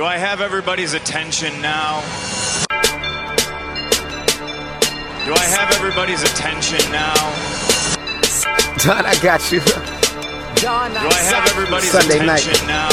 Do I have everybody's attention now? Do I have everybody's attention now? John, I got you. Do I have everybody's Sunday night. now?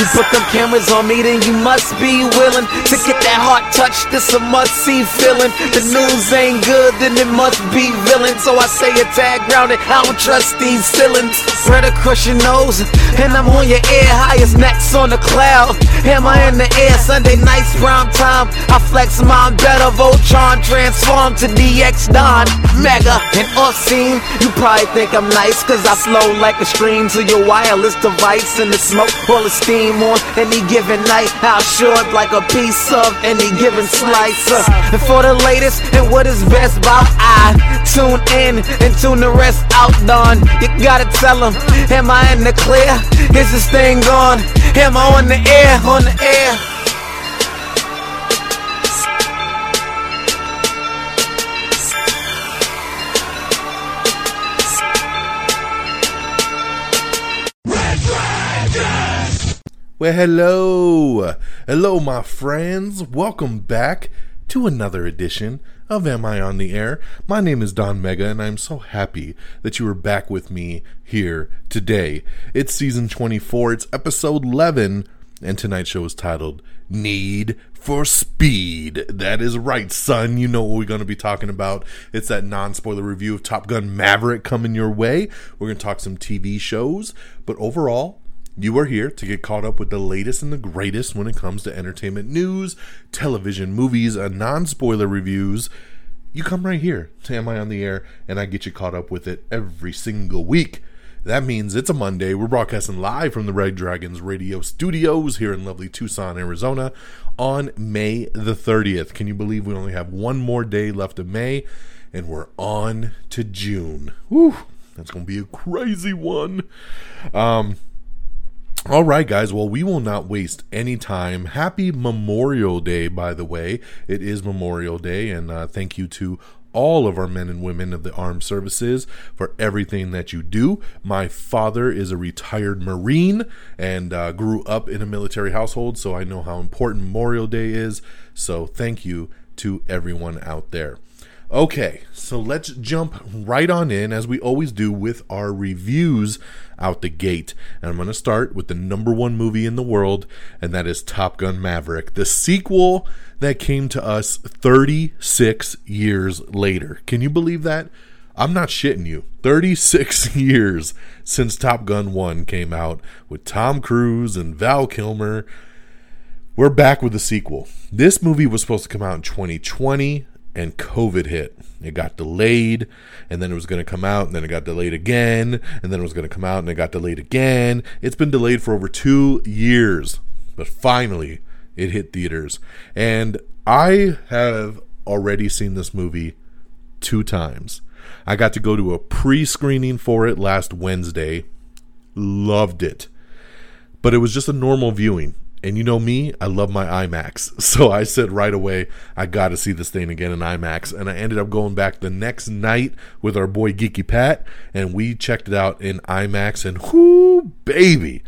You put them cameras on me, then you must be willing to get that heart touch. This a must see feeling. The news ain't good, then it must be villain. So I say a tag grounded. I don't trust these ceilings. Spread across your nose, and I'm on your ear, high as necks on the cloud. Am I in the air? Sunday nights, prime time. I flex my better. Voltron transform to DX Don. Mega and Unseen. You probably think I'm nice, cause I flow like a stream to your wireless device. And the smoke all the steam on any given night. I'll short like a piece of any given slice. Uh, And for the latest and what is best about I tune in and tune the rest out, Don. You gotta tell them, am I in the clear? Is this thing on? Am I on the air? On the air? Well, hello. Hello, my friends. Welcome back to another edition of Am I on the Air? My name is Don Mega, and I'm so happy that you are back with me here today. It's season 24, it's episode 11, and tonight's show is titled Need for Speed. That is right, son. You know what we're going to be talking about. It's that non spoiler review of Top Gun Maverick coming your way. We're going to talk some TV shows, but overall, you are here to get caught up with the latest and the greatest when it comes to entertainment news, television, movies, and non spoiler reviews. You come right here to Am I on the Air, and I get you caught up with it every single week. That means it's a Monday. We're broadcasting live from the Red Dragons radio studios here in lovely Tucson, Arizona on May the 30th. Can you believe we only have one more day left of May and we're on to June? Whew, that's going to be a crazy one. Um, all right, guys. Well, we will not waste any time. Happy Memorial Day, by the way. It is Memorial Day, and uh, thank you to all of our men and women of the armed services for everything that you do. My father is a retired Marine and uh, grew up in a military household, so I know how important Memorial Day is. So, thank you to everyone out there. Okay, so let's jump right on in as we always do with our reviews out the gate. And I'm going to start with the number one movie in the world, and that is Top Gun Maverick, the sequel that came to us 36 years later. Can you believe that? I'm not shitting you. 36 years since Top Gun 1 came out with Tom Cruise and Val Kilmer. We're back with the sequel. This movie was supposed to come out in 2020 and COVID hit. It got delayed, and then it was going to come out, and then it got delayed again, and then it was going to come out, and it got delayed again. It's been delayed for over two years, but finally it hit theaters. And I have already seen this movie two times. I got to go to a pre screening for it last Wednesday. Loved it. But it was just a normal viewing. And you know me, I love my IMAX. So I said right away, I got to see this thing again in IMAX. And I ended up going back the next night with our boy Geeky Pat, and we checked it out in IMAX. And whoo, baby!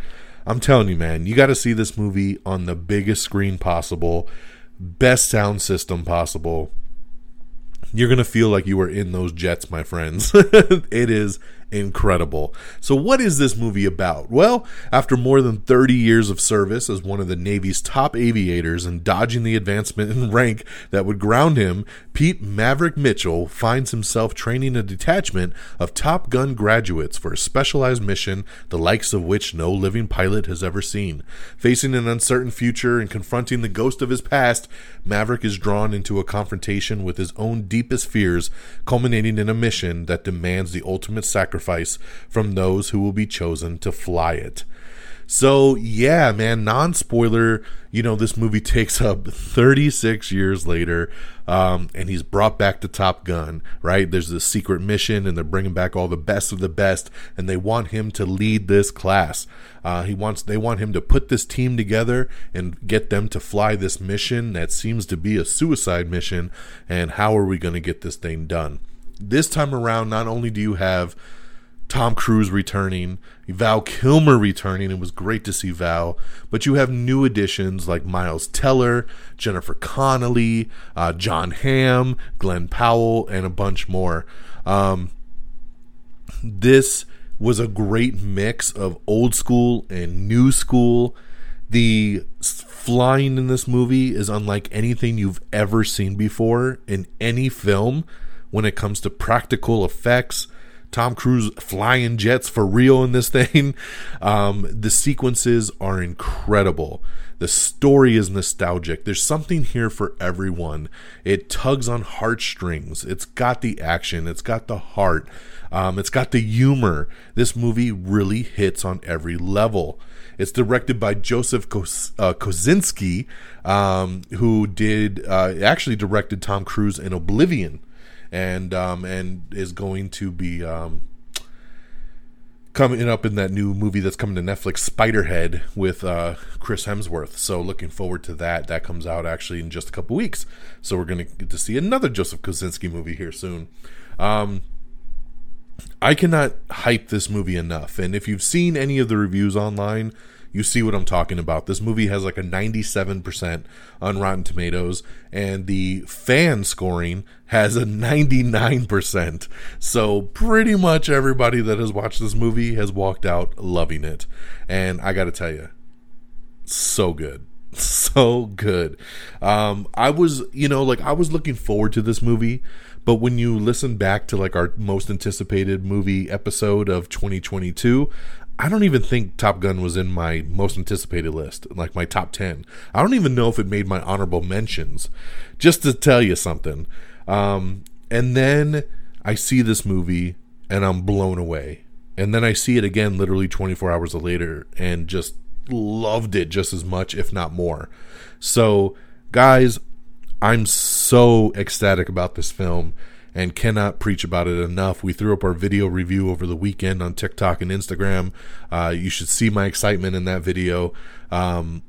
I'm telling you, man, you got to see this movie on the biggest screen possible, best sound system possible. You're going to feel like you were in those jets, my friends. it is incredible. So, what is this movie about? Well, after more than 30 years of service as one of the Navy's top aviators and dodging the advancement in rank that would ground him, Pete Maverick Mitchell finds himself training a detachment of Top Gun graduates for a specialized mission, the likes of which no living pilot has ever seen. Facing an uncertain future and confronting the ghost of his past, Maverick is drawn into a confrontation with his own deepest fears, culminating in a mission that demands the ultimate sacrifice from those who will be chosen to fly it. So, yeah, man, non spoiler, you know, this movie takes up 36 years later, um, and he's brought back to Top Gun, right? There's this secret mission, and they're bringing back all the best of the best, and they want him to lead this class. Uh, he wants, they want him to put this team together and get them to fly this mission that seems to be a suicide mission. And how are we going to get this thing done? This time around, not only do you have Tom Cruise returning, Val Kilmer returning. It was great to see Val. But you have new additions like Miles Teller, Jennifer Connelly, uh, Jon Hamm, Glen Powell, and a bunch more. Um, this was a great mix of old school and new school. The flying in this movie is unlike anything you've ever seen before in any film when it comes to practical effects Tom Cruise flying jets for real in this thing. Um, the sequences are incredible. The story is nostalgic. There's something here for everyone. It tugs on heartstrings. It's got the action. It's got the heart. Um, it's got the humor. This movie really hits on every level. It's directed by Joseph Kos- uh, Kosinski, um, who did uh, actually directed Tom Cruise in Oblivion and um, and is going to be um, coming up in that new movie that's coming to Netflix, Spiderhead, with uh, Chris Hemsworth. So looking forward to that. That comes out actually in just a couple weeks. So we're gonna get to see another Joseph Kosinski movie here soon. Um, I cannot hype this movie enough. And if you've seen any of the reviews online, you see what I'm talking about. This movie has like a 97% on Rotten Tomatoes, and the fan scoring has a 99%. So, pretty much everybody that has watched this movie has walked out loving it. And I got to tell you, so good so good. Um, I was, you know, like I was looking forward to this movie, but when you listen back to like our most anticipated movie episode of 2022, I don't even think Top Gun was in my most anticipated list, like my top 10. I don't even know if it made my honorable mentions, just to tell you something. Um, and then I see this movie and I'm blown away. And then I see it again literally 24 hours later and just loved it just as much, if not more. So, guys, I'm so ecstatic about this film and cannot preach about it enough. We threw up our video review over the weekend on TikTok and Instagram. Uh, you should see my excitement in that video. Um,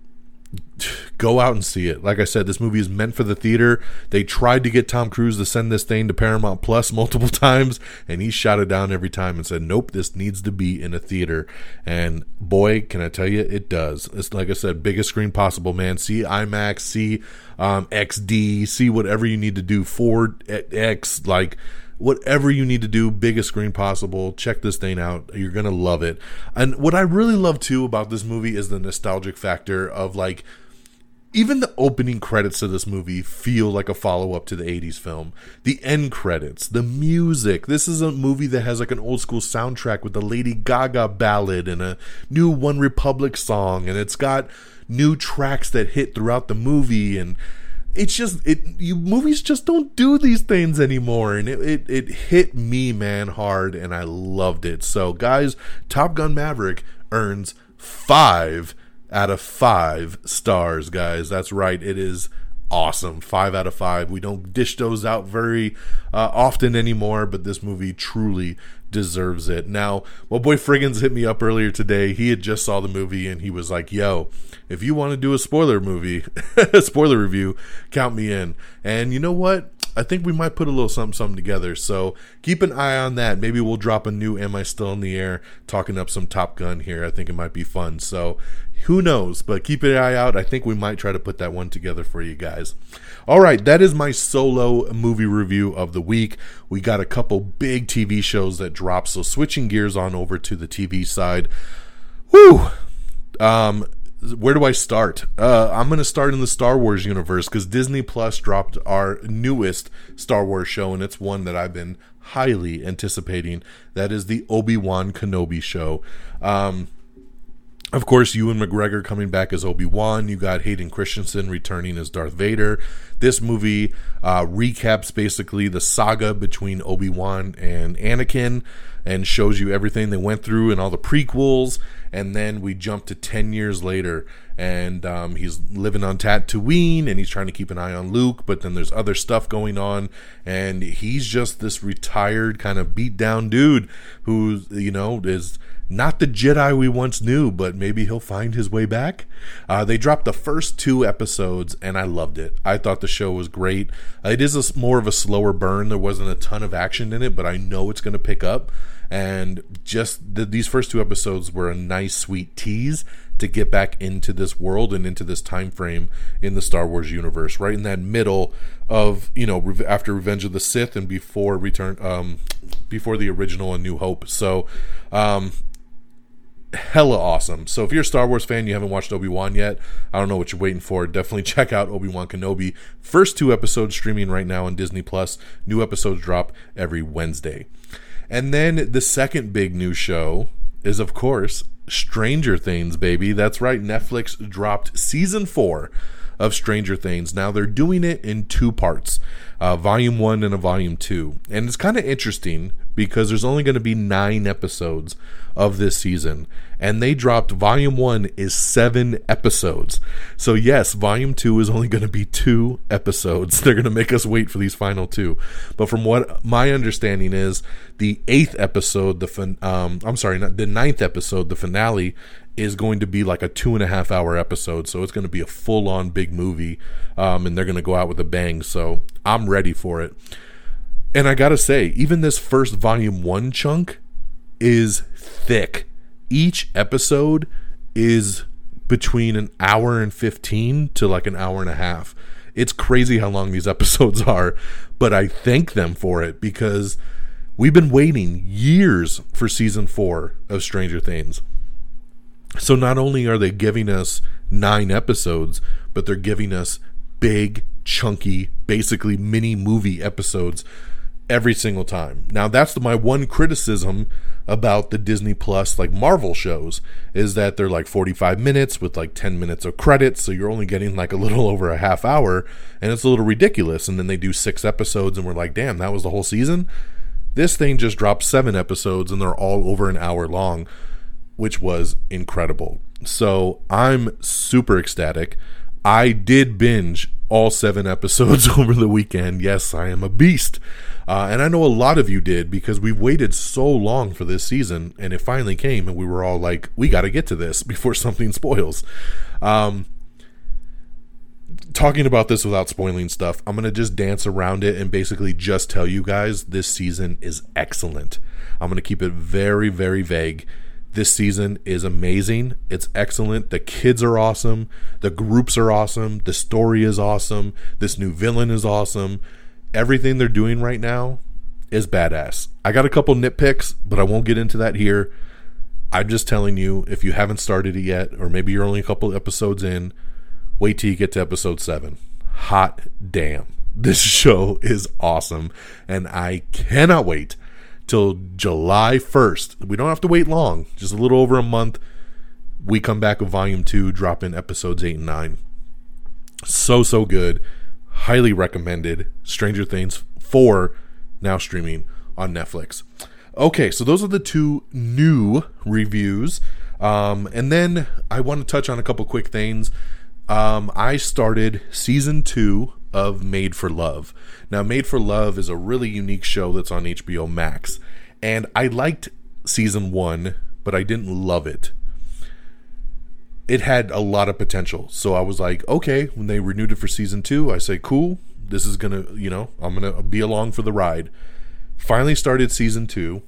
go out and see it. Like I said, this movie is meant for the theater. They tried to get Tom Cruise to send this thing to Paramount Plus multiple times, and he shot it down every time and said, "Nope, this needs to be in a theater." And boy, can I tell you, it does. It's like I said, biggest screen possible, man. See IMAX, see um, XD, see whatever you need to do. 4X, like whatever you need to do, biggest screen possible. Check this thing out. You're going to love it. And what I really love too about this movie is the nostalgic factor of like, even the opening credits of this movie feel like a follow up to the 80s film. The end credits, the music. This is a movie that has like an old school soundtrack with the Lady Gaga ballad and a new One Republic song, and it's got new tracks that hit throughout the movie and it's just it you movies just don't do these things anymore. And it, it, it hit me man hard and i loved it. So guys top gun maverick earns five out of five stars guys. That's right. It is awesome. Five out of five. We don't dish those out very uh, often anymore but this movie truly deserves it. Now, my boy Friggins hit me up earlier today. He had just saw the movie and he was like, "Yo, if you want to do a spoiler movie, a spoiler review, count me in." And you know what? I think we might put a little something something together. So keep an eye on that. Maybe we'll drop a new "Am I Still in the Air?" talking up some Top Gun here. I think it might be fun. So who knows? But keep an eye out. I think we might try to put that one together for you guys. All right, that is my solo movie review of the week. We got a couple big TV shows that dropped, so switching gears on over to the TV side. Whew. Um, where do I start? Uh, I'm going to start in the Star Wars universe because Disney Plus dropped our newest Star Wars show, and it's one that I've been highly anticipating. That is the Obi Wan Kenobi show. Um, of course, Ewan McGregor coming back as Obi Wan. You got Hayden Christensen returning as Darth Vader. This movie uh, recaps basically the saga between Obi Wan and Anakin and shows you everything they went through and all the prequels. And then we jump to 10 years later, and um, he's living on Tatooine and he's trying to keep an eye on Luke, but then there's other stuff going on. And he's just this retired, kind of beat down dude who, you know, is not the Jedi we once knew, but maybe he'll find his way back. Uh, they dropped the first two episodes, and I loved it. I thought the show was great. It is a, more of a slower burn. There wasn't a ton of action in it, but I know it's going to pick up. And just the, these first two episodes were a nice, sweet tease to get back into this world and into this time frame in the Star Wars universe, right in that middle of you know after Revenge of the Sith and before Return, um, before the original and New Hope. So, um, hella awesome. So if you're a Star Wars fan, you haven't watched Obi Wan yet, I don't know what you're waiting for. Definitely check out Obi Wan Kenobi. First two episodes streaming right now on Disney Plus. New episodes drop every Wednesday. And then the second big new show is, of course, Stranger Things, baby. That's right. Netflix dropped season four of Stranger Things. Now they're doing it in two parts uh, volume one and a volume two. And it's kind of interesting because there's only going to be nine episodes of this season. And they dropped volume one is seven episodes. So, yes, volume two is only going to be two episodes. They're going to make us wait for these final two. But from what my understanding is, the eighth episode, the fin- um, I'm sorry, not the ninth episode, the finale is going to be like a two and a half hour episode. So it's going to be a full on big movie. Um, and they're going to go out with a bang. So I'm ready for it. And I got to say, even this first volume one chunk is thick. Each episode is between an hour and 15 to like an hour and a half. It's crazy how long these episodes are, but I thank them for it because we've been waiting years for season four of Stranger Things. So not only are they giving us nine episodes, but they're giving us big, chunky, basically mini movie episodes every single time. Now that's the, my one criticism about the Disney Plus like Marvel shows is that they're like 45 minutes with like 10 minutes of credits, so you're only getting like a little over a half hour and it's a little ridiculous and then they do 6 episodes and we're like, "Damn, that was the whole season?" This thing just dropped 7 episodes and they're all over an hour long, which was incredible. So, I'm super ecstatic. I did binge all 7 episodes over the weekend. Yes, I am a beast. Uh, and I know a lot of you did because we've waited so long for this season, and it finally came, and we were all like, we got to get to this before something spoils. Um, talking about this without spoiling stuff, I'm going to just dance around it and basically just tell you guys this season is excellent. I'm going to keep it very, very vague. This season is amazing. It's excellent. The kids are awesome. The groups are awesome. The story is awesome. This new villain is awesome everything they're doing right now is badass. I got a couple nitpicks, but I won't get into that here. I'm just telling you, if you haven't started it yet, or maybe you're only a couple episodes in, wait till you get to episode seven. Hot damn. This show is awesome, and I cannot wait till July 1st. We don't have to wait long, just a little over a month. We come back with volume two, drop in episodes eight and nine. So, so good highly recommended Stranger Things 4 now streaming on Netflix. Okay, so those are the two new reviews. Um, and then I want to touch on a couple quick things. Um, I started season two of Made for Love. Now, Made for Love is a really unique show that's on HBO Max. And I liked season one, but I didn't love it it had a lot of potential. So I was like, okay, when they renewed it for season two, I say, cool, this is gonna, you know, I'm gonna be along for the ride. Finally started season two,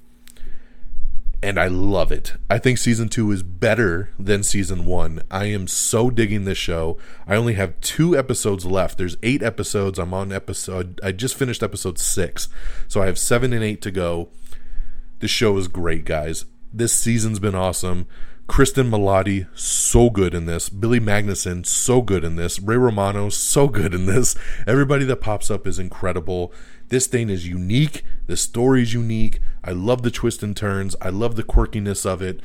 and I love it. I think season two is better than season one. I am so digging this show. I only have two episodes left. There's eight episodes. I'm on episode, I just finished episode six. So I have seven and eight to go. This show is great, guys. This season's been awesome. Cristin Milioti, so good in this. Billy Magnussen, so good in this. Ray Romano, so good in this. Everybody that pops up is incredible. This thing is unique. The story is unique. I love the twists and turns. I love the quirkiness of it.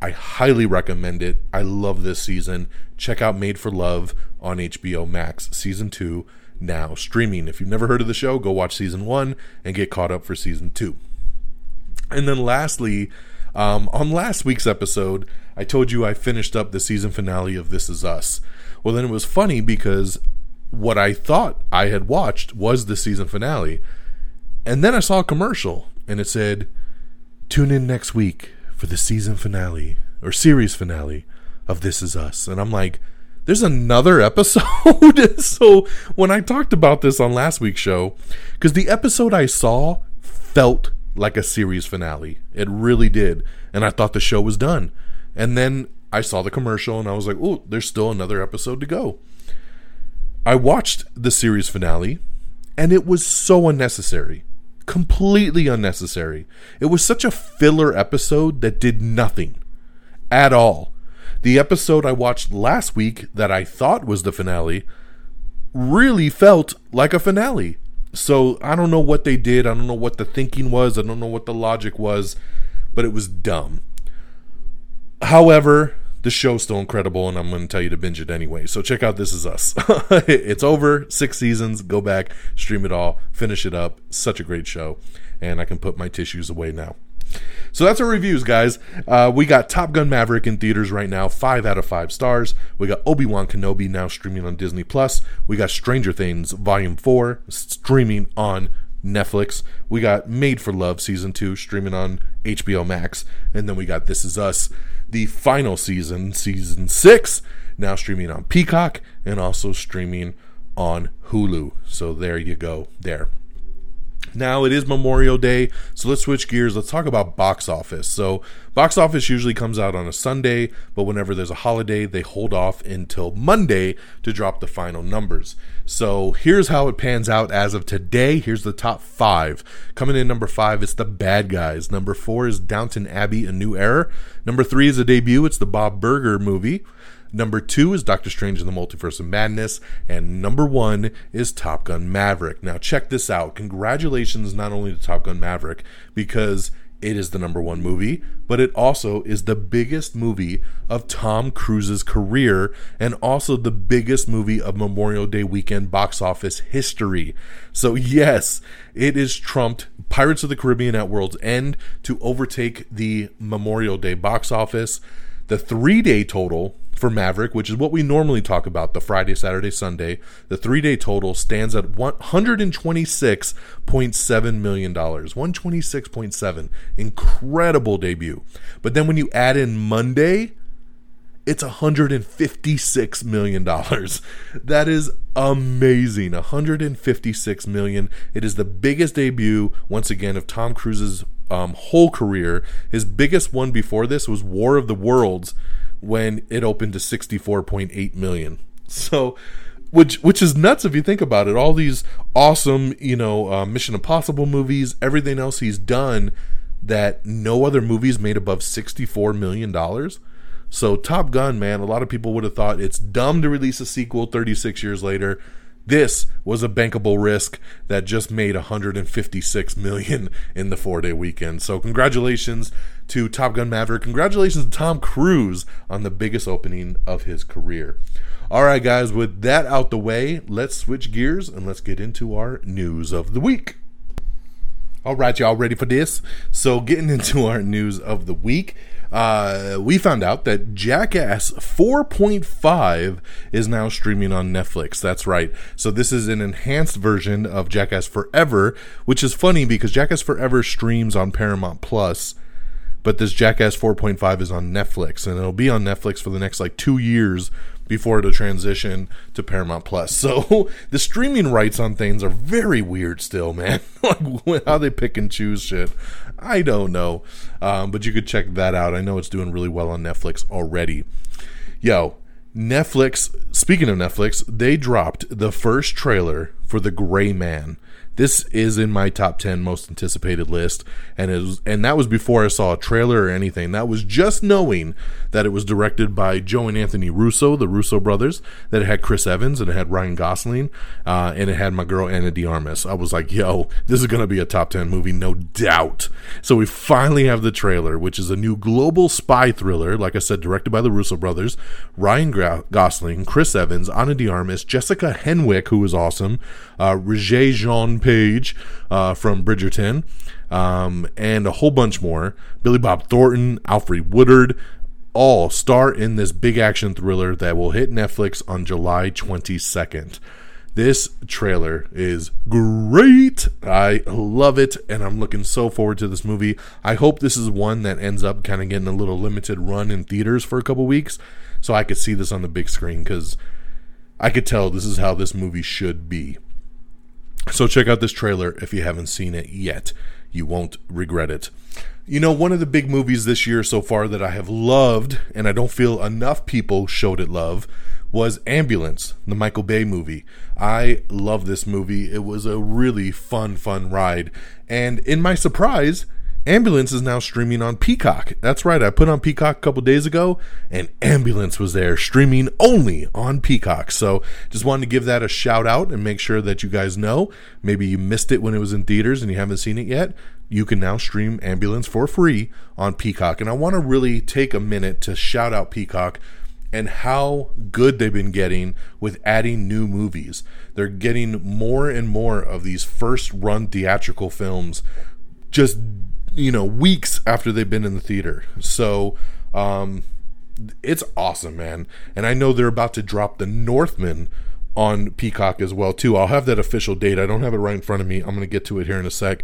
I highly recommend it. I love this season. Check out Made for Love on HBO Max, season two, now streaming. If you've never heard of the show, go watch season one and get caught up for season two. And then lastly, um, on last week's episode, I told you I finished up the season finale of This Is Us. Well, then it was funny because what I thought I had watched was the season finale. And then I saw a commercial and it said, Tune in next week for the season finale or series finale of This Is Us. And I'm like, there's another episode. so when I talked about this on last week's show, because the episode I saw felt like a series finale, it really did. And I thought the show was done. And then I saw the commercial and I was like, oh, there's still another episode to go. I watched the series finale and it was so unnecessary. Completely unnecessary. It was such a filler episode that did nothing at all. The episode I watched last week that I thought was the finale really felt like a finale. So I don't know what they did. I don't know what the thinking was. I don't know what the logic was, but it was dumb. However, the show's still incredible, and I'm going to tell you to binge it anyway. So check out This Is Us. it's over, six seasons. Go back, stream it all, finish it up. Such a great show, and I can put my tissues away now. So that's our reviews, guys. Uh, we got Top Gun Maverick in theaters right now, five out of five stars. We got Obi Wan Kenobi now streaming on Disney Plus. We got Stranger Things Volume Four streaming on Netflix. We got Made for Love season two streaming on HBO Max, and then we got This Is Us, the final season, season six, now streaming on Peacock and also streaming on Hulu. So there you go. There. Now it is Memorial Day, so let's switch gears. Let's talk about box office. So, box office usually comes out on a Sunday, but whenever there's a holiday, they hold off until Monday to drop the final numbers. So, here's how it pans out as of today. Here's the top five. Coming in number five, it's The Bad Guys. Number four is Downton Abbey A New Era. Number three is a debut, it's the Bob Burger movie. Number two is Doctor Strange in the Multiverse of Madness. And number one is Top Gun Maverick. Now, check this out. Congratulations not only to Top Gun Maverick, because it is the number one movie, but it also is the biggest movie of Tom Cruise's career and also the biggest movie of Memorial Day weekend box office history. So, yes, it is trumped Pirates of the Caribbean at World's End to overtake the Memorial Day box office. The three day total for Maverick, which is what we normally talk about the Friday, Saturday, Sunday, the three day total stands at $126.7 million. 126.7. Incredible debut. But then when you add in Monday, it's $156 million. That is amazing. 156 million. It is the biggest debut, once again, of Tom Cruise's um, whole career. His biggest one before this was War of the Worlds when it opened to 64.8 million. So which which is nuts if you think about it. All these awesome, you know, uh, Mission Impossible movies, everything else he's done that no other movies made above 64 million dollars. So Top Gun, man, a lot of people would have thought it's dumb to release a sequel 36 years later. This was a bankable risk that just made 156 million in the 4-day weekend. So congratulations to Top Gun Maverick. Congratulations to Tom Cruise on the biggest opening of his career. All right, guys, with that out the way, let's switch gears and let's get into our news of the week. All right, y'all ready for this? So, getting into our news of the week, uh, we found out that Jackass 4.5 is now streaming on Netflix. That's right. So, this is an enhanced version of Jackass Forever, which is funny because Jackass Forever streams on Paramount Plus but this Jackass 4.5 is on Netflix, and it'll be on Netflix for the next like two years before it'll transition to Paramount Plus. So the streaming rights on things are very weird still, man. like how they pick and choose shit, I don't know. Um, but you could check that out. I know it's doing really well on Netflix already. Yo, Netflix. Speaking of Netflix, they dropped the first trailer for The Gray Man. This is in my top 10 most anticipated list and it was, and that was before I saw a trailer or anything. That was just knowing that it was directed by Joe and Anthony Russo, the Russo brothers, that it had Chris Evans and it had Ryan Gosling uh, and it had my girl Ana de Armas. I was like, "Yo, this is going to be a top 10 movie no doubt." So we finally have the trailer, which is a new global spy thriller, like I said, directed by the Russo brothers, Ryan Gosling, Chris Evans, Ana de Armas, Jessica Henwick, who is awesome, uh, Regé-Jean Page uh, from Bridgerton, um, and a whole bunch more. Billy Bob Thornton, Alfre Woodard, all star in this big action thriller that will hit Netflix on July 22nd. This trailer is great. I love it, and I'm looking so forward to this movie. I hope this is one that ends up kind of getting a little limited run in theaters for a couple weeks so I could see this on the big screen because I could tell this is how this movie should be. So check out this trailer if you haven't seen it yet. You won't regret it. You know, one of the big movies this year so far that I have loved, and I don't feel enough people showed it love, was Ambulance, the Michael Bay movie. I love this movie. It was a really fun, fun ride. And in my surprise, Ambulance is now streaming on Peacock. That's right, I put on Peacock a couple days ago, and Ambulance was there streaming only on Peacock. So just wanted to give that a shout out and make sure that you guys know. Maybe you missed it when it was in theaters and you haven't seen it yet. You can now stream Ambulance for free on Peacock. And I want to really take a minute to shout out Peacock and how good they've been getting with adding new movies. They're getting more and more of these first run theatrical films just you know weeks after they've been in the theater. So um it's awesome, man. And I know they're about to drop The Northman on Peacock as well too. I'll have that official date. I don't have it right in front of me. I'm going to get to it here in a sec.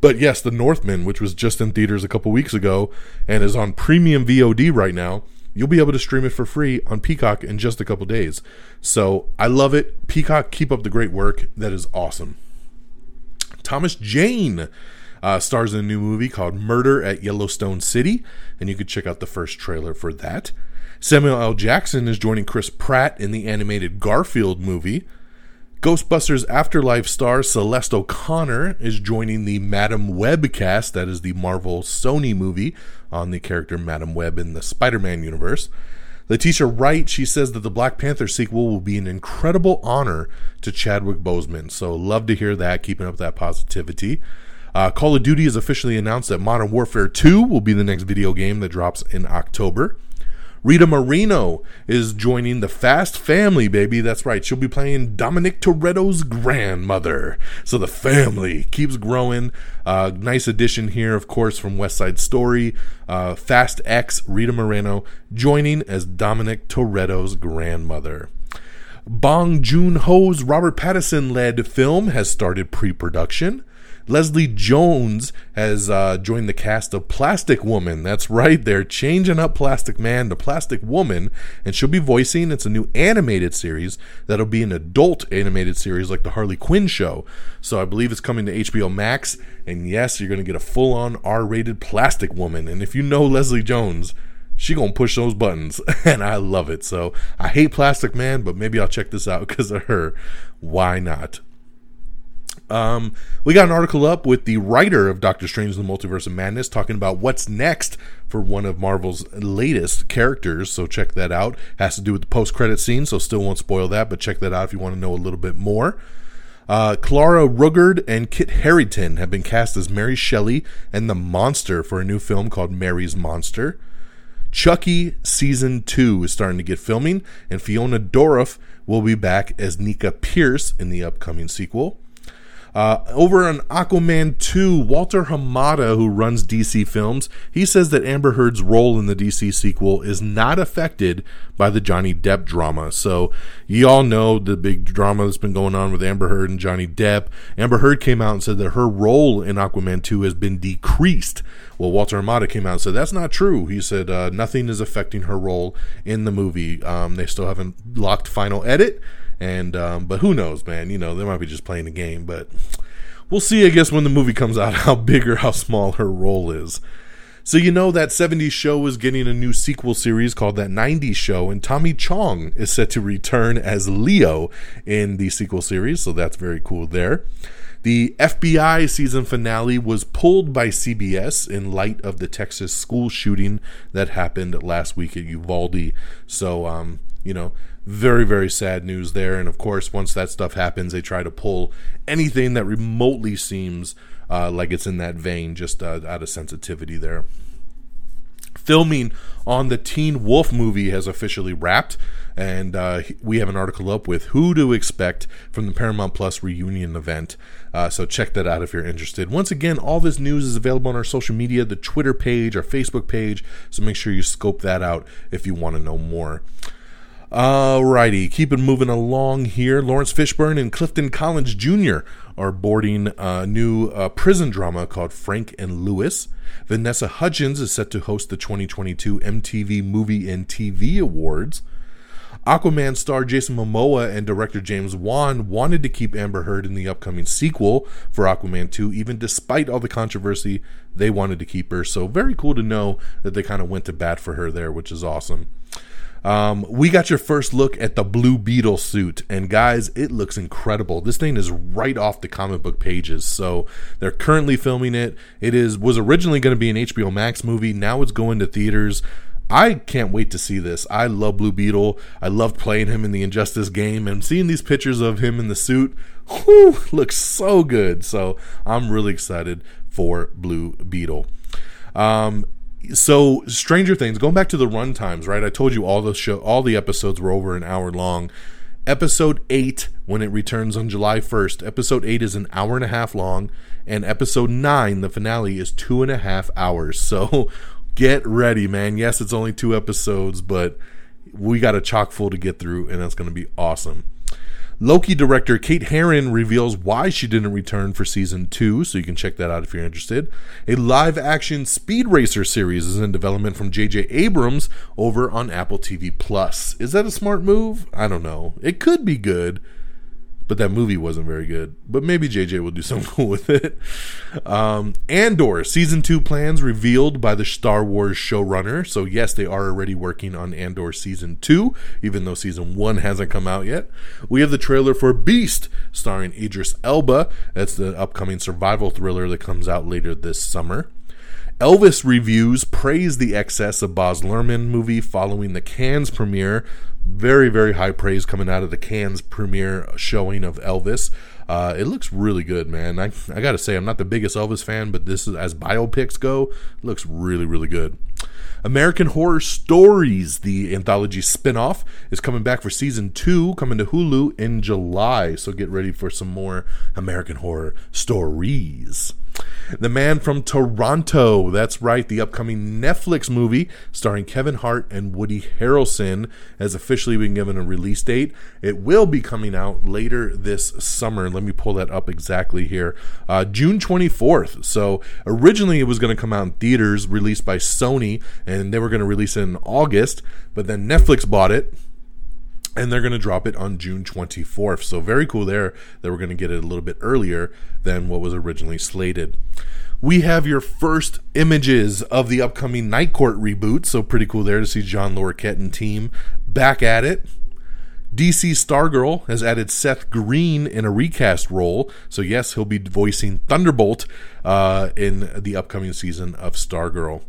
But yes, The Northman, which was just in theaters a couple weeks ago and is on premium VOD right now, you'll be able to stream it for free on Peacock in just a couple days. So I love it. Peacock, keep up the great work. That is awesome. Thomas Jane uh, stars in a new movie called Murder at Yellowstone City, and you could check out the first trailer for that. Samuel L. Jackson is joining Chris Pratt in the animated Garfield movie. Ghostbusters Afterlife star Celeste O'Connor is joining the Madame Web cast, that is the Marvel Sony movie on the character Madame Web in the Spider Man universe. Letitia Wright, she says that the Black Panther sequel will be an incredible honor to Chadwick Boseman. So, love to hear that, keeping up that positivity. Uh, Call of Duty has officially announced that Modern Warfare 2 will be the next video game that drops in October. Rita Moreno is joining the Fast family, baby. That's right. She'll be playing Dominic Toretto's grandmother. So the family keeps growing. Uh, nice addition here, of course, from West Side Story. Uh, Fast X, Rita Moreno joining as Dominic Toretto's grandmother. Bong Joon Ho's Robert Pattinson led film has started pre production. Leslie Jones has uh, joined the cast of Plastic Woman. That's right, they're changing up Plastic Man to Plastic Woman, and she'll be voicing. It's a new animated series that'll be an adult animated series like the Harley Quinn show. So I believe it's coming to HBO Max, and yes, you're going to get a full-on R-rated Plastic Woman. And if you know Leslie Jones, she gonna push those buttons and i love it so i hate plastic man but maybe i'll check this out because of her why not um, we got an article up with the writer of Doctor Strange the Multiverse of Madness talking about what's next for one of Marvel's latest characters. So check that out. Has to do with the post credit scene, so still won't spoil that, but check that out if you want to know a little bit more. Uh, Clara Rugaard and Kit Harington have been cast as Mary Shelley and the Monster for a new film called Mary's Monster. Chucky season two is starting to get filming, and Fiona Dourif will be back as Nica Pierce in the upcoming sequel. Uh, over on Aquaman 2, Walter Hamada, who runs DC Films, he says that Amber Heard's role in the DC sequel is not affected by the Johnny Depp drama. So, you all know the big drama that's been going on with Amber Heard and Johnny Depp. Amber Heard came out and said that her role in Aquaman 2 has been decreased. Well, Walter Hamada came out and said that's not true. He said uh, nothing is affecting her role in the movie. Um, they still haven't locked final edit and um, but who knows, man? You know, they might be just playing a game, but we'll see. I guess when the movie comes out, how big or how small her role is. So you know that 70s show is getting a new sequel series called that 90s show, and Tommy Chong is set to return as Leo in the sequel series. So that's very cool there. The FBI season finale was pulled by CBS in light of the Texas school shooting that happened last week at Uvalde. So, um, you know, very, very sad news there. And of course, once that stuff happens, they try to pull anything that remotely seems uh, like it's in that vein, just uh, out of sensitivity there. Filming on the Teen Wolf movie has officially wrapped, and uh, we have an article up with who to expect from the Paramount Plus reunion event. Uh, so check that out if you're interested. Once again, all this news is available on our social media, the Twitter page, our Facebook page. So make sure you scope that out if you want to know more. Alrighty, keep it moving along here. Laurence Fishburne and Clifton Collins Jr. are boarding a new uh, prison drama called Frank and Louis. Vanessa Hudgens is set to host the 2022 MTV Movie and TV Awards. Aquaman star Jason Momoa and director James Wan wanted to keep Amber Heard in the upcoming sequel for Aquaman 2, even despite all the controversy. They wanted to keep her, so very cool to know that they kind of went to bat for her there, which is awesome. Um, we got your first look at the Blue Beetle suit, and guys, it looks incredible. This thing is right off the comic book pages, so they're currently filming it. It is was originally going to be an HBO Max movie. Now it's going to theaters. I can't wait to see this. I love Blue Beetle. I loved playing him in the Injustice game, and seeing these pictures of him in the suit, whew, looks so good. So I'm really excited for Blue Beetle. Um, so Stranger Things, going back to the run times, right? I told you all the show, all the episodes were over an hour long. Episode eight, when it returns on July 1st, episode eight is an hour and a half long, and episode nine, the finale, is two and a half hours. So get ready, man. Yes, it's only two episodes, but we got a chock full to get through, and that's going to be awesome. Loki director Kate Herron reveals why she didn't return for season two, so you can check that out if you're interested. A live action Speed Racer series is in development from J.J. Abrams over on Apple TV Plus. Is that a smart move? I don't know. It could be good but that movie wasn't very good. But maybe JJ will do something cool with it. Um, Andor season two plans revealed by the Star Wars showrunner. So yes, they are already working on Andor season two, even though season one hasn't come out yet. We have the trailer for Beast, starring Idris Elba. That's the upcoming survival thriller that comes out later this summer. Elvis reviews praise the excess of Baz Luhrmann movie following the Cannes premiere very very high praise coming out of the Cannes premiere showing of Elvis. Uh, it looks really good, man. I I gotta say I'm not the biggest Elvis fan, but this is as biopics go, looks really really good. American Horror Stories, the anthology spinoff, is coming back for season two, coming to Hulu in July. So get ready for some more American Horror Stories. The Man from Toronto. That's right. The upcoming Netflix movie starring Kevin Hart and Woody Harrelson has officially been given a release date. It will be coming out later this summer. Let me pull that up exactly here. Uh, June 24th. So originally it was going to come out in theaters, released by Sony, and they were going to release it in August, but then Netflix bought it and they're going to drop it on June 24th. So very cool there that we're going to get it a little bit earlier than what was originally slated. We have your first images of the upcoming Night Court reboot, so pretty cool there to see John Larroquette and team back at it. DC Stargirl has added Seth Green in a recast role, so yes, he'll be voicing Thunderbolt uh, in the upcoming season of Stargirl.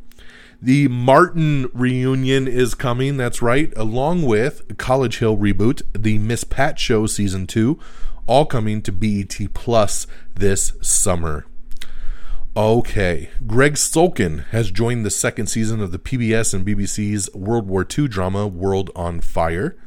The Martin reunion is coming, that's right, along with College Hill reboot, the Miss Pat Show season 2, all coming to BET Plus this summer. Okay, Greg Sulkin has joined the second season of the PBS and BBC's World War II drama World on Fire.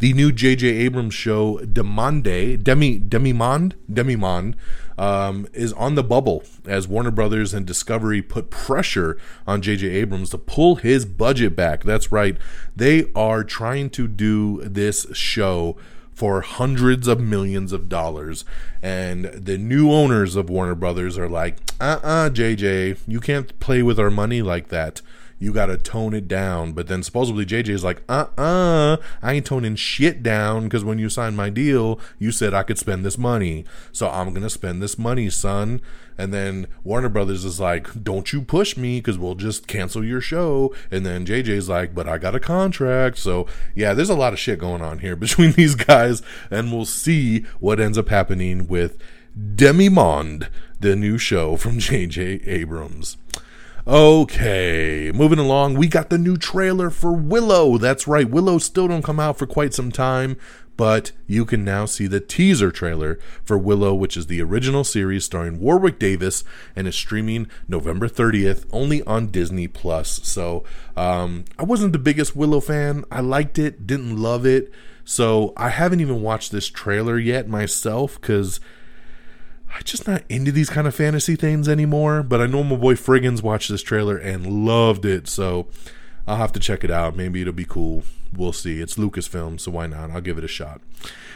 The new J.J. Abrams show, Demande, Demi, Demimonde, Demimonde, um, is on the bubble as Warner Brothers and Discovery put pressure on J.J. Abrams to pull his budget back. That's right. They are trying to do this show for hundreds of millions of dollars. And the new owners of Warner Brothers are like, uh uh-uh, uh, JJ, you can't play with our money like that you got to tone it down. But then supposedly JJ is like, uh uh, I ain't toning shit down because when you signed my deal, you said I could spend this money. So I'm to spend this money, son. And then Warner Brothers is like, don't you push me because we'll just cancel your show. And then JJ's like, but I got a contract. So yeah, there's a lot of shit going on here between these guys. And we'll see what ends up happening with Demimonde, the new show from JJ Abrams. Okay, moving along, we got the new trailer for Willow. That's right, Willow still don't come out for quite some time, but you can now see the teaser trailer for Willow, which is the original series starring Warwick Davis and is streaming November 30th only on Disney Plus. So, um, I wasn't the biggest Willow fan. I liked it, didn't love it. So, I haven't even watched this trailer yet myself because I'm just not into these kind of fantasy things anymore. But I know my boy Friggins watched this trailer and loved it, so I'll have to check it out. Maybe it'll be cool. we'll see. It's Lucasfilm, so why not? I'll give it a shot.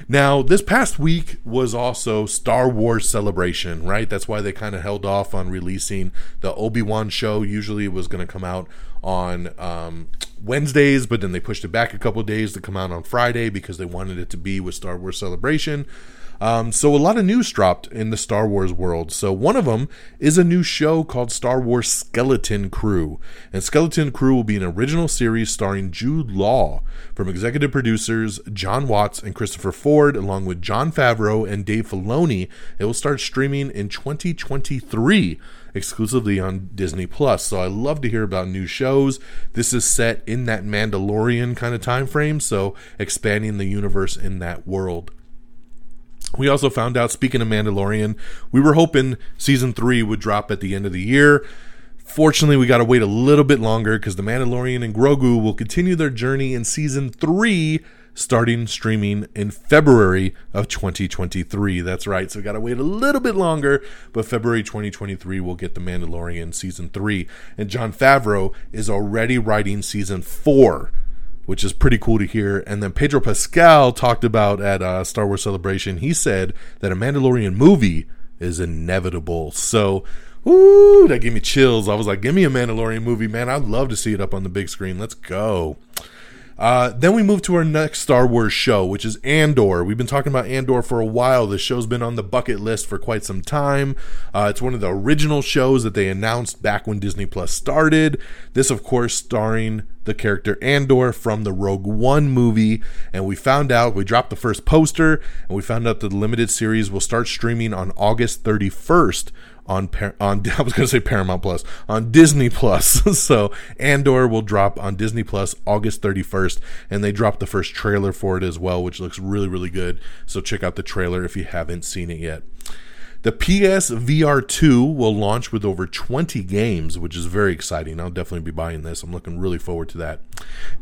Now, this past week was also Star Wars Celebration, right? That's why they kind of held off on releasing the Obi Wan show. Usually, it was going to come out on um, Wednesdays, but then they pushed it back a couple days to come out on Friday because they wanted it to be with Star Wars Celebration. Um, so a lot of news dropped in the Star Wars world. So one of them is a new show called Star Wars Skeleton Crew, and Skeleton Crew will be an original series starring Jude Law from executive producers Jon Watts and Christopher Ford, along with Jon Favreau and Dave Filoni. It will start streaming in 2023 exclusively on Disney Plus. So I love to hear about new shows. This is set in that Mandalorian kind of time frame, so expanding the universe in that world. We also found out, speaking of Mandalorian, we were hoping season three would drop at the end of the year. Fortunately, we got to wait a little bit longer because The Mandalorian and Grogu will continue their journey in season three, starting streaming in February of 2023. That's right. So we got to wait a little bit longer, but February 2023 we'll get The Mandalorian season three. And Jon Favreau is already writing season four which is pretty cool to hear. And then Pedro Pascal talked about at uh, Star Wars Celebration. He said that a Mandalorian movie is inevitable. So, ooh, that gave me chills. I was like, give me a Mandalorian movie, man. I'd love to see it up on the big screen. Let's go. Uh, then we move to our next Star Wars show, which is Andor. We've been talking about Andor for a while. This show's been on the bucket list for quite some time. Uh, it's one of the original shows that they announced back when Disney Plus started. This, of course, starring the character Andor from the Rogue One movie. And we found out, we dropped the first poster, and we found out that the limited series will start streaming on August 31st on on I was going to say Paramount Plus on Disney Plus. so Andor will drop on Disney Plus August 31st, and they dropped the first trailer for it as well, which looks really really good. So check out the trailer if you haven't seen it yet. The PS VR 2 will launch with over 20 games, which is very exciting. I'll definitely be buying this. I'm looking really forward to that.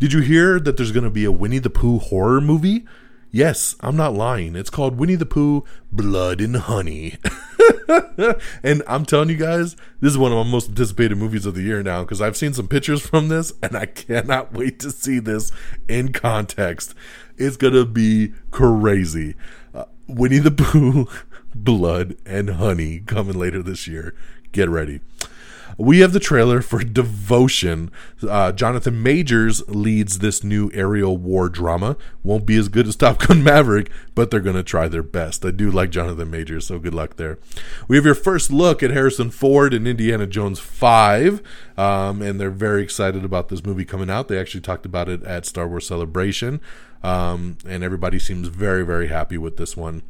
Did you hear that there's going to be a Winnie the Pooh horror movie? Yes, I'm not lying. It's called Winnie the Pooh Blood and Honey. and I'm telling you guys, this is one of my most anticipated movies of the year now because I've seen some pictures from this and I cannot wait to see this in context. It's going to be crazy. Uh, Winnie the Pooh Blood and Honey coming later this year. Get ready. We have the trailer for Devotion. Uh, Jonathan Majors leads this new aerial war drama. Won't be as good as Top Gun Maverick, but they're going to try their best. I do like Jonathan Majors, so good luck there. We have your first look at Harrison Ford in Indiana Jones 5, um, and they're very excited about this movie coming out. They actually talked about it at Star Wars Celebration, um, and everybody seems very, very happy with this one.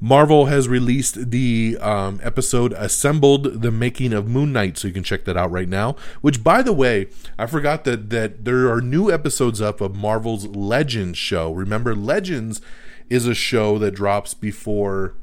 Marvel has released the um, episode Assembled the Making of Moon Knight, so you can check that out right now. Which, by the way, I forgot that, that there are new episodes up of Marvel's Legends show. Remember, Legends is a show that drops before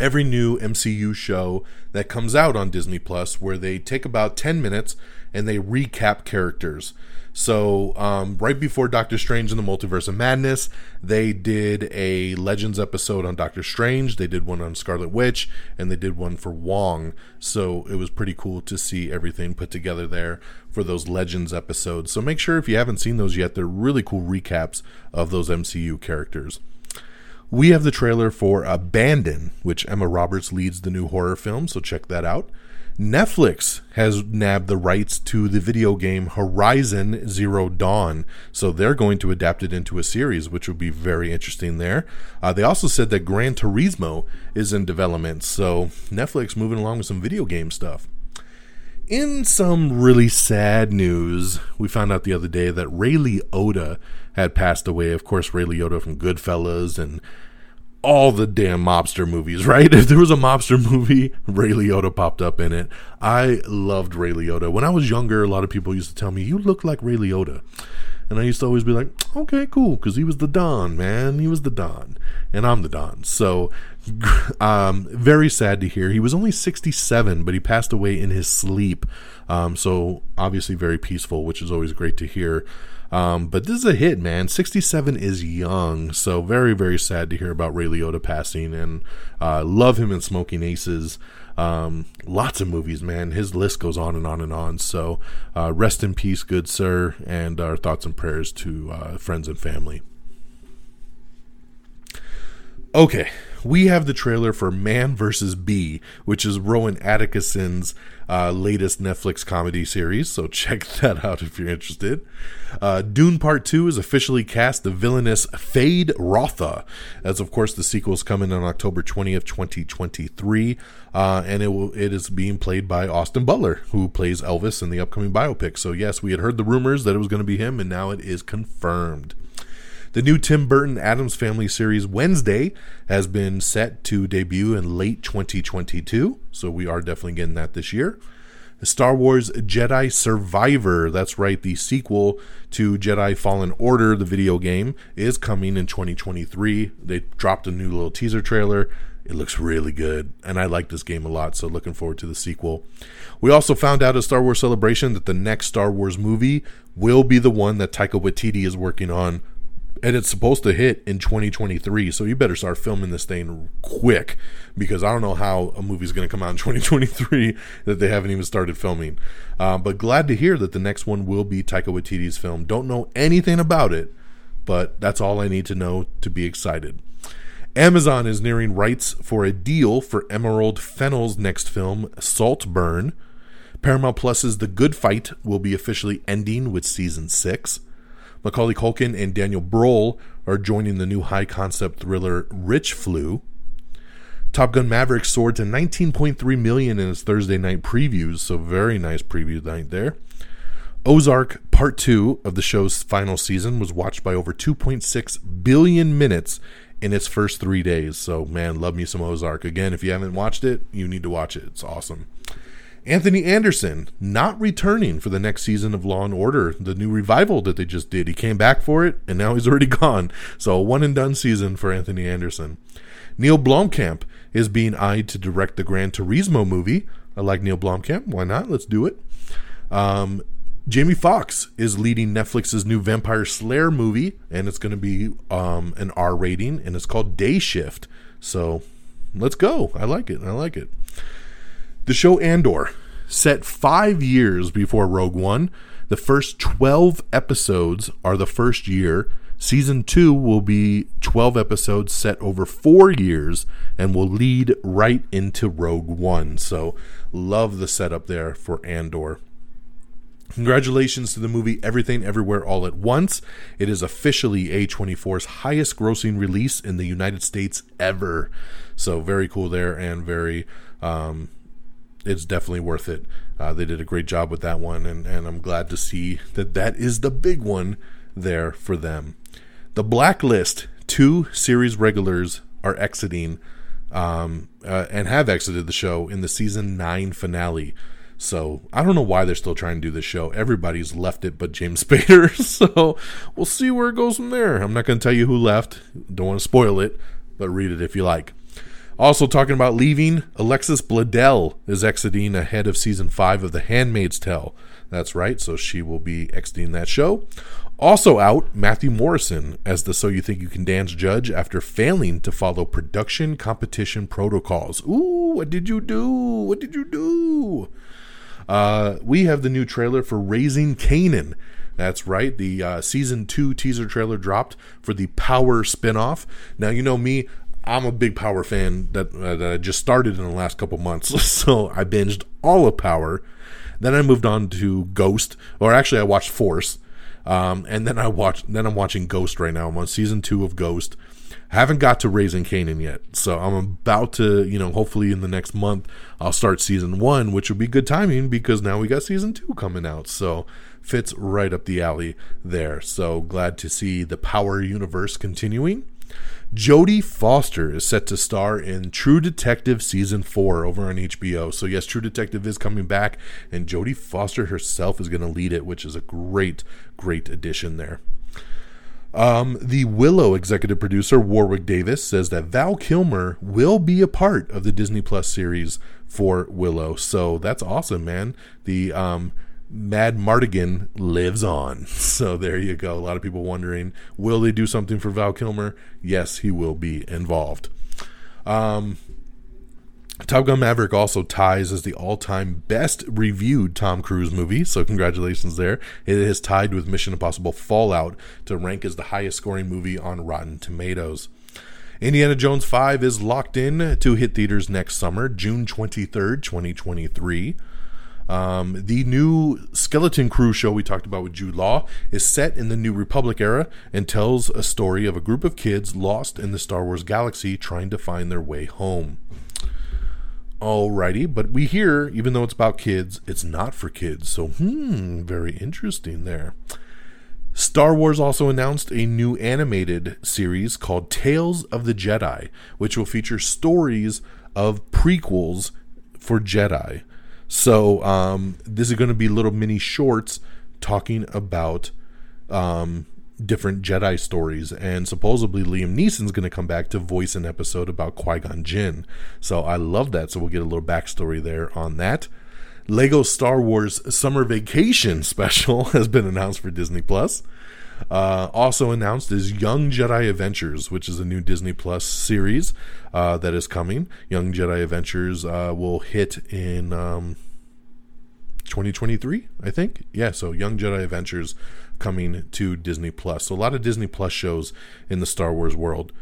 every new MCU show that comes out on Disney Plus, where they take about 10 minutes and they recap characters. So, um, right before Doctor Strange and the Multiverse of Madness, they did a Legends episode on Doctor Strange. They did one on Scarlet Witch, and they did one for Wong. So, it was pretty cool to see everything put together there for those Legends episodes. So, make sure if you haven't seen those yet, they're really cool recaps of those MCU characters. We have the trailer for Abandon, which Emma Roberts leads the new horror film, so check that out. Netflix has nabbed the rights to the video game Horizon Zero Dawn, so they're going to adapt it into a series, which would be very interesting there. Uh, they also said that Gran Turismo is in development, so Netflix moving along with some video game stuff. In some really sad news, we found out the other day that Ray Liotta had passed away. Of course, Ray Liotta from Goodfellas and all the damn mobster movies, right? If there was a mobster movie, Ray Liotta popped up in it. I loved Ray Liotta. When I was younger, a lot of people used to tell me, You look like Ray Liotta. And I used to always be like, okay, cool, because he was the Don, man. He was the Don. and I'm the Don. So, um, very sad to hear. He was only 67, but he passed away in his sleep. Um, so, obviously, very peaceful, which is always great to hear. Um, but this is a hit, man. 67 is young, so very, very sad to hear about Ray Liotta passing, and uh, love him in Smoking Aces. Um, lots of movies, man. His list goes on and on and on. So, uh, rest in peace, good sir, and our thoughts and prayers to uh, friends and family. Okay, we have the trailer for Man vs. Bee, which is Rowan Atkinson's uh, latest Netflix comedy series. So check that out if you're interested. Uh, Dune Part 2 is officially cast the villainous Feyd-Rautha, as of course the sequel is coming on October 20th, 2023. Uh, and it will, it is being played by Austin Butler, who plays Elvis in the upcoming biopic. So, yes, we had heard the rumors that it was going to be him, and now it is confirmed. The new Tim Burton Addams Family series Wednesday has been set to debut in late 2022, so we are definitely getting that this year. Star Wars Jedi Survivor, that's right, the sequel to Jedi Fallen Order, the video game, is coming in 2023. They dropped a new little teaser trailer. It looks really good, and I like this game a lot, so looking forward to the sequel. We also found out at Star Wars Celebration that the next Star Wars movie will be the one that Taika Waititi is working on and it's supposed to hit in 2023 so you better start filming this thing quick because i don't know how a movie's going to come out in 2023 that they haven't even started filming. Uh, but glad to hear that the next one will be taika waititi's film. Don't know anything about it but that's all i need to know to be excited. Amazon is nearing rights for a deal for emerald Fennell's next film saltburn. Paramount plus's the good fight will be officially ending with season 6 Macaulay Culkin and Daniel Bruhl are joining the new high concept thriller Rich Flu. Top Gun Maverick soared to 19.3 million in its Thursday night previews, so very nice preview night there. Ozark Part 2 of the show's final season was watched by over 2.6 billion minutes in its first three days. So, man, love me some Ozark. Again, if you haven't watched it, you need to watch it. It's awesome. Anthony Anderson not returning for the next season of Law and Order, the new revival that they just did. He came back for it, and now he's already gone. So a one and done season for Anthony Anderson. Neil Blomkamp is being eyed to direct the Gran Turismo movie. I like Neil Blomkamp. Why not? Let's do it. Um, Jamie Foxx is leading Netflix's new Vampire Slayer movie, and it's going to be um, an R rating, and it's called Day Shift. So let's go. I like it. I like it. The show Andor, set five years before Rogue One, the first 12 episodes are the first year. Season 2 will be 12 episodes set over four years and will lead right into Rogue One. So, love the setup there for Andor. Congratulations to the movie Everything Everywhere All at Once. It is officially A24's highest grossing release in the United States ever. So, very cool there and very um, it's definitely worth it. Uh, they did a great job with that one, and, and I'm glad to see that that is the big one there for them. The Blacklist, two series regulars are exiting um, uh, and have exited the show in the season nine finale. So I don't know why they're still trying to do this show. Everybody's left it but James Spader. so we'll see where it goes from there. I'm not going to tell you who left. Don't want to spoil it, but read it if you like. Also, talking about leaving, Alexis Bledel is exiting ahead of season five of The Handmaid's Tale. That's right, so she will be exiting that show. Also out, Matthew Morrison as the So You Think You Can Dance judge after failing to follow production competition protocols. Ooh, what did you do? What did you do? Uh, we have the new trailer for Raising Kanan. That's right. The uh, season two teaser trailer dropped for the Power spinoff. Now, you know me, I'm a big Power fan that, uh, that I just started in the last couple months. so I binged all of Power. Then I moved on to Ghost, or actually I watched Force. Um, and then I watched. Then I'm watching Ghost right now. I'm on season two of Ghost. Haven't got to Raising Kanan yet, so I'm about to. You know, hopefully in the next month I'll start season one, which would be good timing because now we got season two coming out. So fits right up the alley there. So glad to see the Power universe continuing. Jodie Foster is set to star in True Detective season four over on HBO. So yes, True Detective is coming back, and Jodie Foster herself is going to lead it, which is a great, great addition there. Um, the Willow executive producer Warwick Davis says that Val Kilmer will be a part of the Disney Plus series for Willow. So that's awesome, man. The um, Madmartigan lives on. So there you go. A lot of people wondering, will they do something for Val Kilmer? Yes, he will be involved. Um, Top Gun Maverick also ties as the all-time best reviewed Tom Cruise movie, so congratulations there. It is tied with Mission Impossible Fallout to rank as the highest scoring movie on Rotten Tomatoes. Indiana Jones 5 is locked in to hit theaters next summer, June 23rd, 2023. Um, the new Skeleton Crew show we talked about with Jude Law is set in the New Republic era and tells a story of a group of kids lost in the Star Wars galaxy trying to find their way home. Alrighty, but we hear, even though it's about kids, it's not for kids. So, hmm, very interesting there. Star Wars also announced a new animated series called Tales of the Jedi, which will feature stories of prequels for Jedi. So, um, this is going to be little mini shorts talking about um, different Jedi stories, and supposedly Liam Neeson's going to come back to voice an episode about Qui Gon Jinn. So I love that. So we'll get a little backstory there on that. Lego Star Wars Summer Vacation special has been announced for Disney Plus. Uh, also announced is Young Jedi Adventures, which is a new Disney Plus series uh, that is coming. Young Jedi Adventures uh, will hit in um, 2023, I think. Yeah, so Young Jedi Adventures coming to Disney Plus. So a lot of Disney Plus shows in the Star Wars world.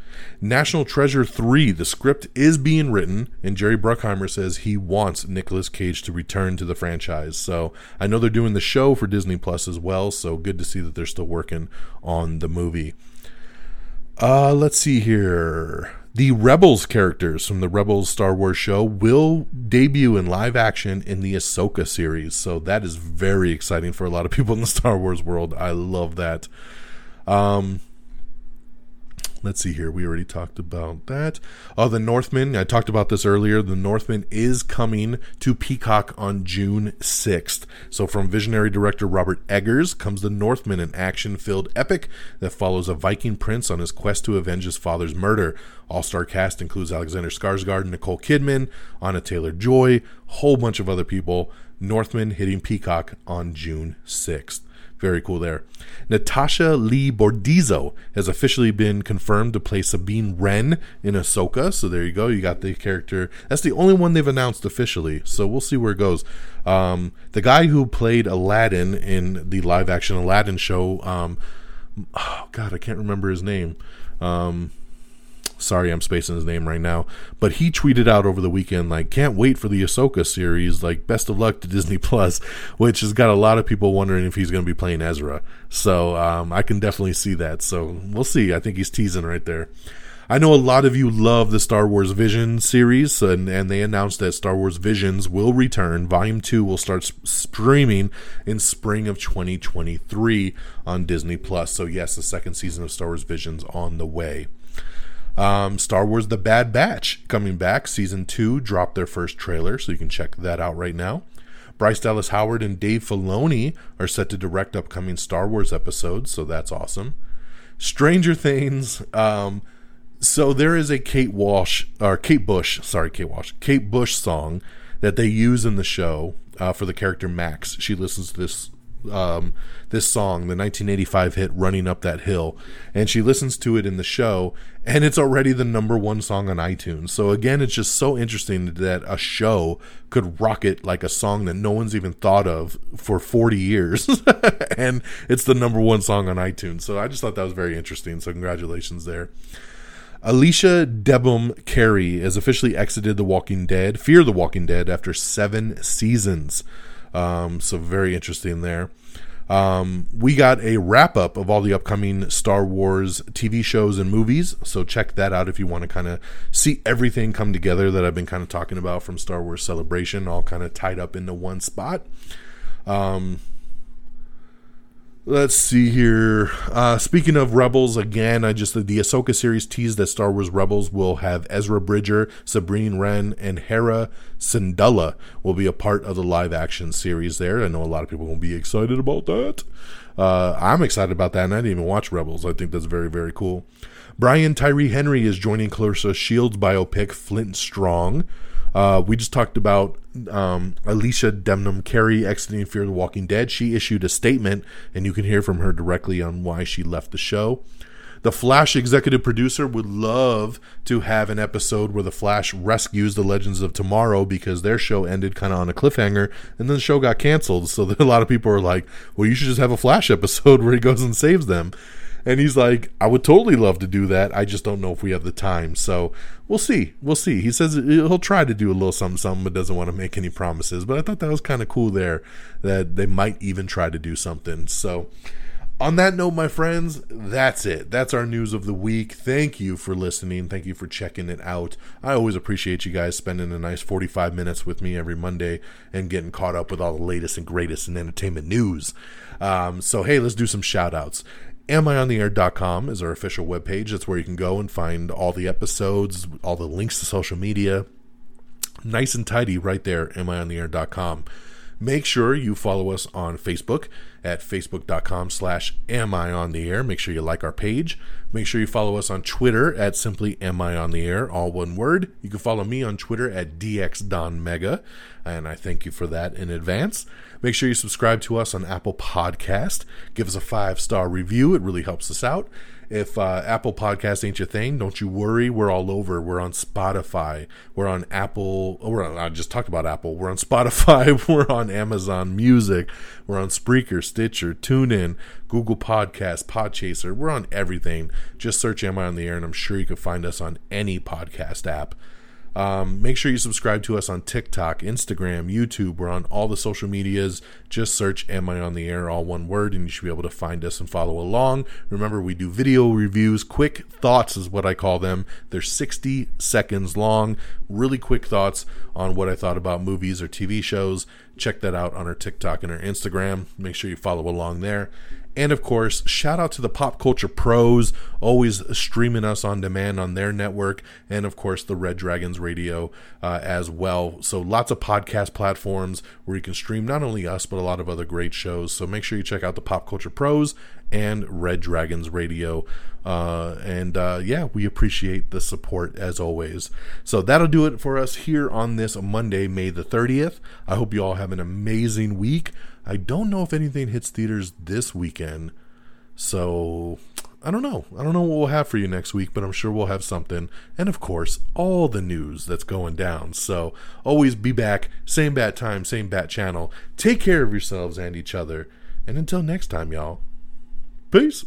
National Treasure 3, the script is being written, and Jerry Bruckheimer says he wants Nicolas Cage to return to the franchise. So I know they're doing the show for Disney Plus as well, so good to see that they're still working on the movie. Uh, let's see here. The Rebels characters from the Rebels Star Wars show will debut in live action in the Ahsoka series. So that is very exciting for a lot of people in the Star Wars world. I love that. Um, Let's see here. We already talked about that. Oh, The Northman. I talked about this earlier. The Northman is coming to Peacock on June 6th. So, from visionary director Robert Eggers comes The Northman, an action filled epic that follows a Viking prince on his quest to avenge his father's murder. All star cast includes Alexander Skarsgård, Nicole Kidman, Anya Taylor Joy, whole bunch of other people. Northman hitting Peacock on June 6th. Very cool there. Natasha Liu Bordizzo has officially been confirmed to play Sabine Wren in Ahsoka. So there you go. You got the character. That's the only one they've announced officially. So we'll see where it goes. Um, the guy who played Aladdin in the live action Aladdin show, um, oh God, I can't remember his name. Um, Sorry, I'm spacing his name right now. But he tweeted out over the weekend, like, can't wait for the Ahsoka series. Like, best of luck to Disney Plus, which has got a lot of people wondering if he's going to be playing Ezra. So um, I can definitely see that. So we'll see. I think he's teasing right there. I know a lot of you love the Star Wars Vision series, and, and they announced that Star Wars Visions will return. Volume 2 will start streaming in spring of 2023 on Disney Plus. So, yes, the second season of Star Wars Visions on the way. Um, Star Wars The Bad Batch coming back. Season 2 dropped their first trailer, so you can check that out right now. Bryce Dallas Howard and Dave Filoni are set to direct upcoming Star Wars episodes, so that's awesome. Stranger Things. Um, so there is a Kate Walsh or Kate Bush, sorry, Kate Walsh, Kate Bush song that they use in the show uh, for the character Max. She listens to this um, this song, the 1985 hit "Running Up That Hill," and she listens to it in the show, and it's already the number one song on iTunes. So again, it's just so interesting that a show could rocket like a song that no one's even thought of for 40 years, and it's the number one song on iTunes. So I just thought that was very interesting. So congratulations there. Alycia Debnam-Carey has officially exited The Walking Dead, Fear the Walking Dead, after seven seasons. Um, so very interesting there. Um, we got a wrap up of all the upcoming Star Wars TV shows and movies. So check that out if you want to kind of see everything come together that I've been kind of talking about from Star Wars Celebration, all kind of tied up into one spot. Um, Let's see here. Uh, speaking of Rebels, again, I just the Ahsoka series teased that Star Wars Rebels will have Ezra Bridger, Sabine Wren, and Hera Syndulla will be a part of the live action series. There, I know a lot of people will be excited about that. Uh, I'm excited about that, and I didn't even watch Rebels. I think that's very very cool. Brian Tyree Henry is joining Claressa Shields biopic Flint Strong. Uh, we just talked about um, Alycia Debnam-Carey exiting Fear the Walking Dead. She issued a statement, and you can hear from her directly on why she left the show. The Flash executive producer would love to have an episode where the Flash rescues the Legends of Tomorrow because their show ended kind of on a cliffhanger and then the show got canceled. So a lot of people are like, well, you should just have a Flash episode where he goes and saves them. And he's like, I would totally love to do that. I just don't know if we have the time. So we'll see. We'll see. He says he'll try to do a little something, something, but doesn't want to make any promises. But I thought that was kind of cool there that they might even try to do something. So on that note, my friends, that's it. That's our news of the week. Thank you for listening. Thank you for checking it out. I always appreciate you guys spending a nice 45 minutes with me every Monday and getting caught up with all the latest and greatest in entertainment news. Um, so, hey, let's do some shout outs amiontheair.com is our official webpage. That's where you can go and find all the episodes, all the links to social media. Nice and tidy right there, amiontheair.com. Make sure you follow us on Facebook at facebook.com slash am I on the air. Make sure you like our page. Make sure you follow us on Twitter at simply am I on the air, all one word. You can follow me on Twitter at dxdonmega, and I thank you for that in advance. Make sure you subscribe to us on Apple Podcast. Give us a five-star review. It really helps us out. If uh, Apple Podcast ain't your thing, don't you worry. We're all over. We're on Spotify. We're on Apple. Oh, we're on, I just talked about Apple. We're on Spotify. We're on Amazon Music. We're on Spreaker, Stitcher, TuneIn, Google Podcast, Podchaser. We're on everything. Just search Am I on the Air, and I'm sure you can find us on any podcast app. Um, make sure you subscribe to us on TikTok, Instagram, YouTube. We're on all the social medias. Just search Am I on the Air, all one word, and you should be able to find us and follow along. Remember, we do video reviews. Quick thoughts is what I call them. They're 60 seconds long. Really quick thoughts on what I thought about movies or TV shows. Check that out on our TikTok and our Instagram. Make sure you follow along there. And of course, shout out to the Pop Culture Pros, always streaming us on demand on their network, and of course, the Red Dragons Radio uh, as well. So, lots of podcast platforms where you can stream not only us, but a lot of other great shows. So, make sure you check out the Pop Culture Pros and Red Dragons Radio. Uh, and uh, yeah, we appreciate the support as always. So, that'll do it for us here on this Monday, May the 30th. I hope you all have an amazing week. I don't know if anything hits theaters this weekend. So I don't know. I don't know what we'll have for you next week, but I'm sure we'll have something. And of course, all the news that's going down. So always be back. Same bat time, same bat channel. Take care of yourselves and each other. And until next time, y'all. Peace.